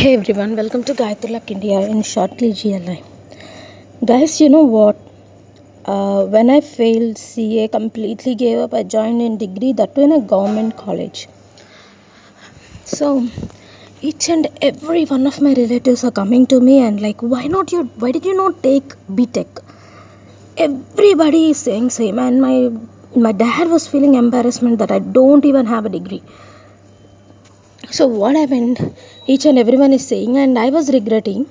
Hey everyone, welcome to Gayatri Luck India in shortly GLI. Guys, you know what? Uh, when I failed CA, completely gave up, I joined in degree, that too in a government college. So each and every one of my relatives are coming to me and like, why not you? Why did you not take BTech? Everybody is saying same, and my my dad was feeling embarrassment that I don't even have a degree. So what happened? Each and everyone is saying, and I was regretting.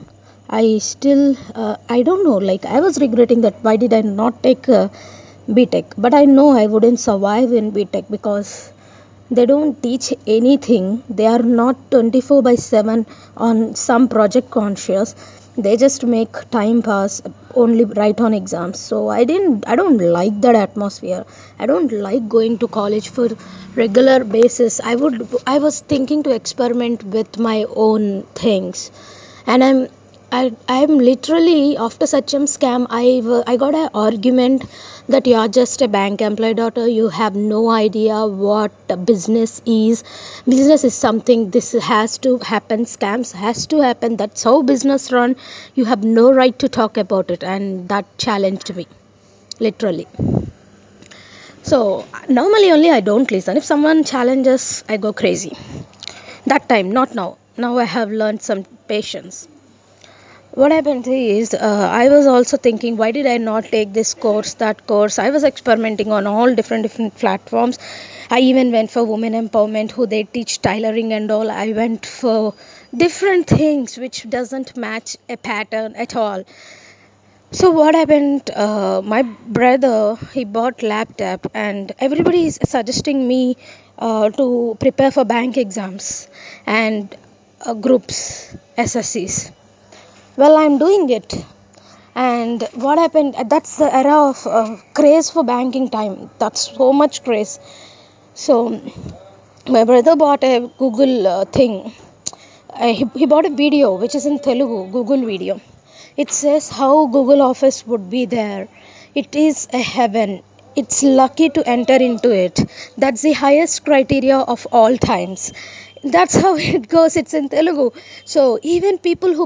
I still, uh, I don't know. Like I was regretting that why did I not take uh, BTech? But I know I wouldn't survive in BTech because they don't teach anything. They are not 24 by 7 on some project conscious. They just make time pass only write on exams. So I didn't I don't like that atmosphere. I don't like going to college for regular basis. I would I was thinking to experiment with my own things. And I'm I I'm literally after such a scam I I got an argument that you are just a bank employee daughter. You have no idea what business is. Business is something this has to happen scams has to happen. That's how business run. You have no right to talk about it and that challenged me literally. So normally only i don't listen. If someone challenges i go crazy. That time not now. Now i have learned some patience what happened is uh, i was also thinking why did i not take this course that course? I was experimenting on all different different platforms. I even went for women empowerment who they teach tailoring and all. I went for different things which doesn't match a pattern at all. So what happened uh, my brother he bought laptop and everybody is suggesting me uh, to prepare for bank exams and uh, groups sscs well i'm doing it. And what happened that's the era of uh, craze for banking time. That's so much craze. So my brother bought a google uh, thing. Uh, he, he bought a video which is in telugu google video. It says how google office would be there. It is a heaven. It's lucky to enter into it. That's the highest criteria of all times that's how it goes. It's in telugu. So even people who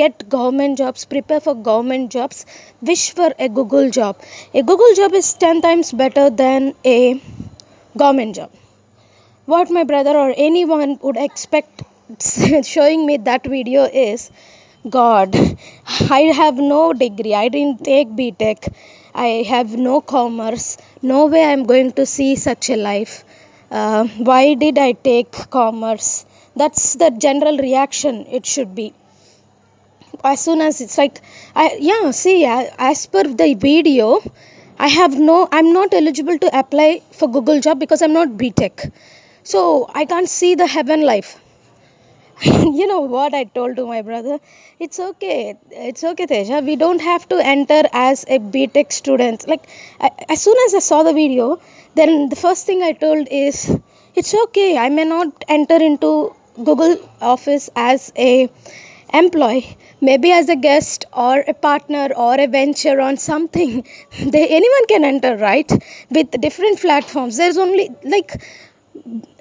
get government jobs prepare for government jobs wish for a google job. A google job is 10 times better than a government job. What my brother or anyone would expect showing me that video is god i have no degree. I didn't take btech i have no commerce. No way i'm going to see such a life uh, why did i take commerce? That's the general reaction it should be. As soon as it's like i yeah see as per the video i have no i'm not eligible to apply for google job because i'm not btech so i can't see the heaven life. You know what i told to my brother? It's okay it's okay teja. We don't have to enter as a btech student. Like I, as soon as i saw the video then the first thing i told is it's okay i may not enter into google office as a employee. Maybe as a guest or a partner or a venture on something. They anyone can enter right? With different platforms. There's only like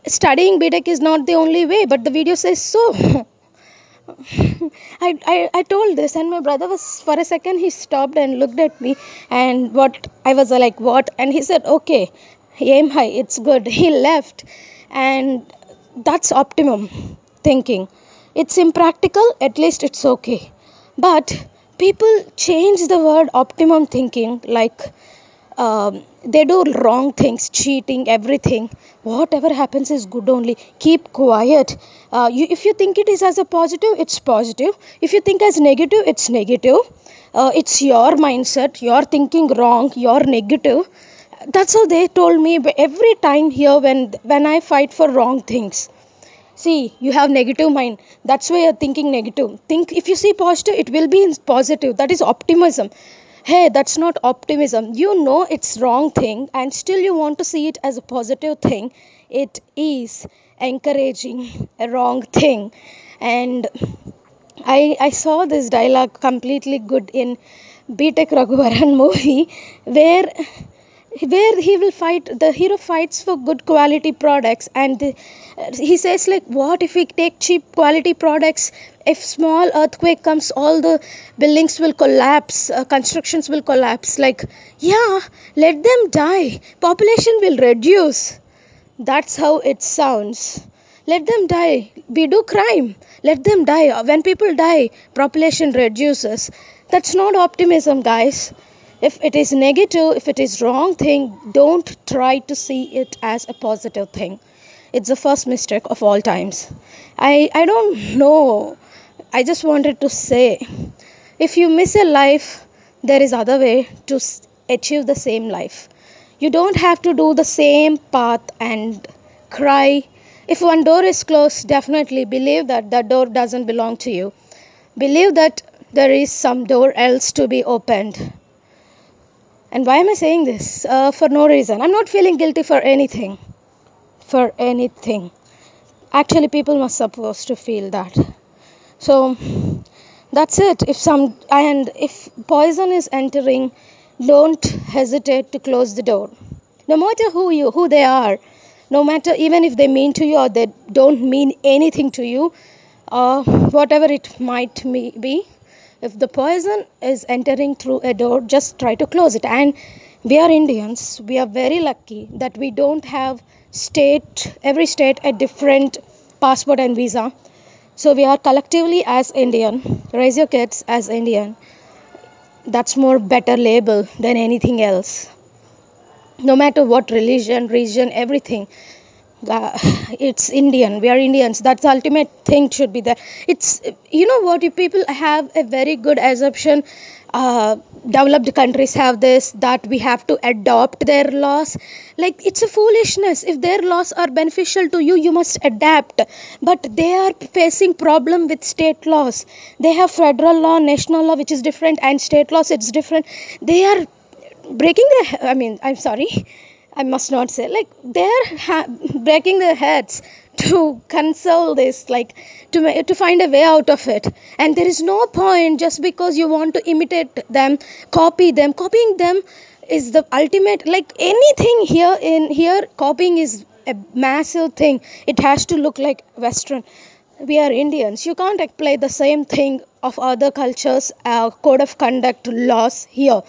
studying btech is not the only way but the video says so. I, I, I told this and my brother was for a second he stopped and looked at me and what I was like what? And he said okay aim high it's good. He left and that's optimum thinking. It's impractical at least it's okay. But people change the word optimum thinking like um, they do wrong things cheating everything. Whatever happens is good only. Keep quiet. Uh, you, if you think it is as a positive it's positive. If you think as negative it's negative. Uh, it's your mindset. You're thinking wrong. You're negative that's how they told me every time here when when i fight for wrong things. See you have negative mind. That's why you're thinking negative. Think if you see positive it will be in positive. That is optimism. Hey that's not optimism. You know it's wrong thing and still you want to see it as a positive thing. It is encouraging a wrong thing. And i i saw this dialogue completely good in btech raghuvaran movie where where he will fight the hero fights for good quality products and the, he says like what if we take cheap quality products? If small earthquake comes all the buildings will collapse uh, constructions will collapse. Like yeah let them die. Population will reduce. That's how it sounds. Let them die. We do crime. Let them die. When people die population reduces. That's not optimism guys if it is negative if it is wrong thing don't try to see it as a positive thing. It's the first mistake of all times. I i don't know. I just wanted to say if you miss a life there is other way to achieve the same life. You don't have to do the same path and cry. If one door is closed definitely believe that that door doesn't belong to you. Believe that there is some door else to be opened and why am I saying this? Uh, for no reason. I'm not feeling guilty for anything. For anything. Actually, people must supposed to feel that. So that's it. If some and if poison is entering, don't hesitate to close the door. No matter who you who they are, no matter even if they mean to you or they don't mean anything to you, uh, whatever it might be, if the poison is entering through a door just try to close it. And we are indians. We are very lucky that we don't have state every state a different passport and visa. So we are collectively as indian. Raise your kids as indian. That's more better label than anything else. No matter what religion region everything it's Indian. We are Indians. That's the ultimate thing should be there. It's you know what you people have a very good assumption. Uh, developed countries have this that we have to adopt their laws. Like it's a foolishness. If their laws are beneficial to you, you must adapt. But they are facing problem with state laws. They have federal law, national law, which is different, and state laws it's different. They are breaking the. I mean, I'm sorry I must not say, like they're ha- breaking their heads to console this, like to to find a way out of it. And there is no point just because you want to imitate them, copy them. Copying them is the ultimate. Like anything here in here, copying is a massive thing. It has to look like Western. We are Indians. You can't apply the same thing of other cultures, uh, code of conduct, laws here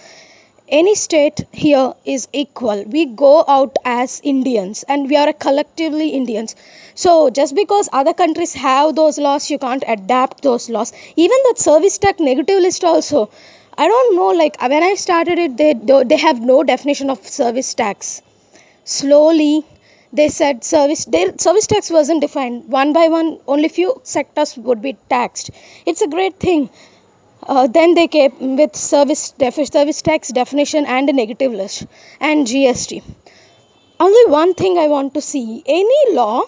any state here is equal. We go out as indians and we are collectively indians. So just because other countries have those laws you can't adapt those laws. Even that service tax negative list also. I don't know like when i started it they they have no definition of service tax. Slowly they said service their service tax wasn't defined. One by one only few sectors would be taxed. It's a great thing uh, then they came with service service tax definition and a negative list and GST. Only one thing I want to see any law,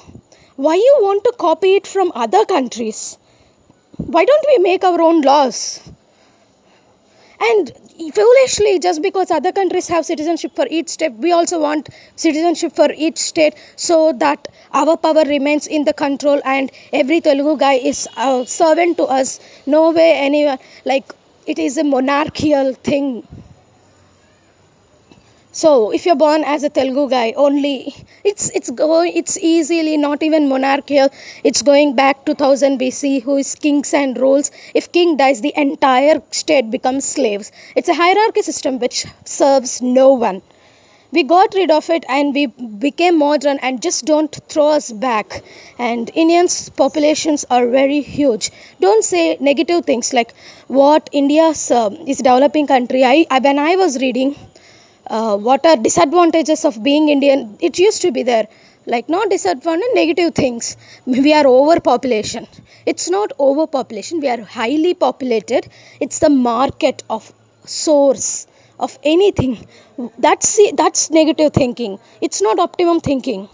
why you want to copy it from other countries? Why don't we make our own laws? And foolishly, just because other countries have citizenship for each state, we also want citizenship for each state so that our power remains in the control and every Telugu guy is a servant to us. No way anyone, like, it is a monarchical thing so if you're born as a Telugu guy, only it's it's going it's easily not even monarchical. It's going back 2000 BC, who is kings and rules. If king dies, the entire state becomes slaves. It's a hierarchy system which serves no one. We got rid of it and we became modern and just don't throw us back. And Indians' populations are very huge. Don't say negative things like what India uh, is developing country. I when I was reading uh, what are disadvantages of being Indian? It used to be there. Like not disadvantage, negative things. We are overpopulation. It's not overpopulation. We are highly populated. It's the market of source of anything. That's that's negative thinking. It's not optimum thinking.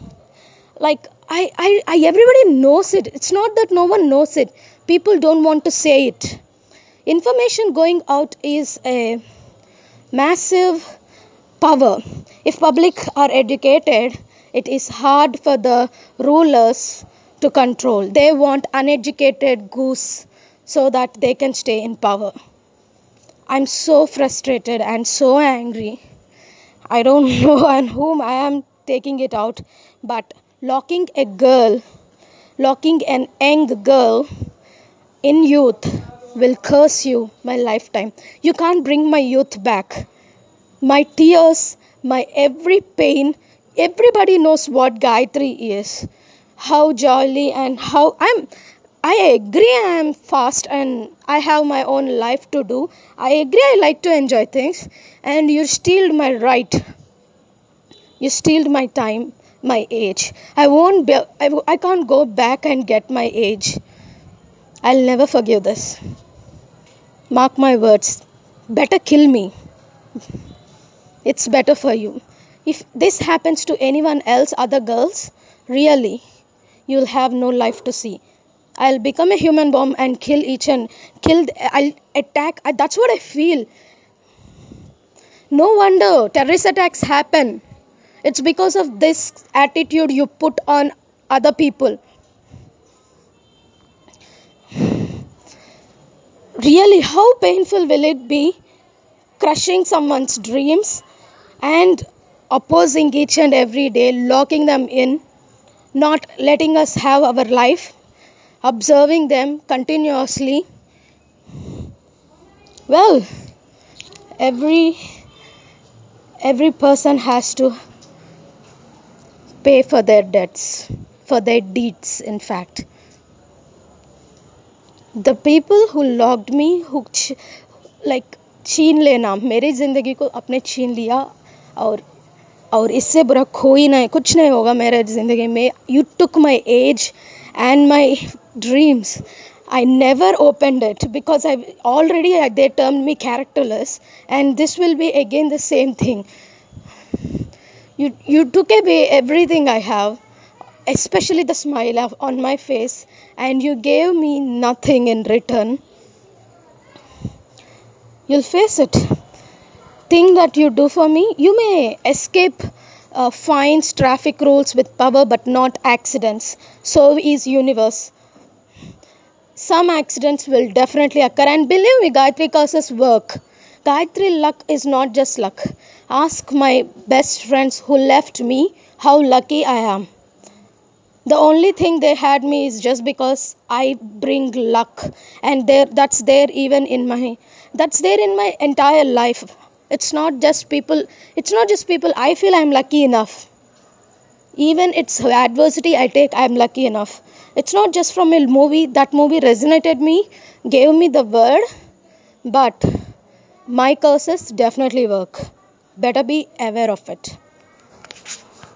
Like I, I, I everybody knows it. It's not that no one knows it. People don't want to say it. Information going out is a massive power. If public are educated, it is hard for the rulers to control. They want uneducated goose so that they can stay in power. I'm so frustrated and so angry. I don't know on whom I am taking it out, but locking a girl, locking an young girl in youth will curse you my lifetime. You can't bring my youth back. My tears, my every pain, everybody knows what Gayatri is. How jolly and how I'm I agree I am fast and I have my own life to do. I agree I like to enjoy things and you steal my right. You steal my time, my age. I won't be I, I can't go back and get my age. I'll never forgive this. Mark my words. Better kill me. It's better for you. If this happens to anyone else, other girls, really, you'll have no life to see. I'll become a human bomb and kill each and kill. I'll attack. That's what I feel. No wonder terrorist attacks happen. It's because of this attitude you put on other people. Really, how painful will it be crushing someone's dreams and opposing each and every day, locking them in, not letting us have our life, observing them continuously? Well, every every person has to pay for their debts, for their deeds, in fact. The people who locked me, who ch- like छीन लेना मेरी ज़िंदगी को अपने छीन लिया और और इससे बुरा कोई नहीं, कुछ नहीं होगा मेरे ज़िंदगी में। You took my age and my dreams I never opened it because I already they term me characterless and this will be again the same thing you you took a b everything I have especially the smile on my face and you gave me nothing in return you'll face it Thing that you do for me, you may escape uh, fines, traffic rules with power, but not accidents. So is universe. Some accidents will definitely occur, and believe me, Gayatri curses work. Gayatri luck is not just luck. Ask my best friends who left me how lucky I am. The only thing they had me is just because I bring luck, and there that's there even in my that's there in my entire life it's not just people it's not just people i feel i'm lucky enough. Even it's adversity i take i'm lucky enough. It's not just from a movie that movie resonated me gave me the word but my curses definitely work. Better be aware of it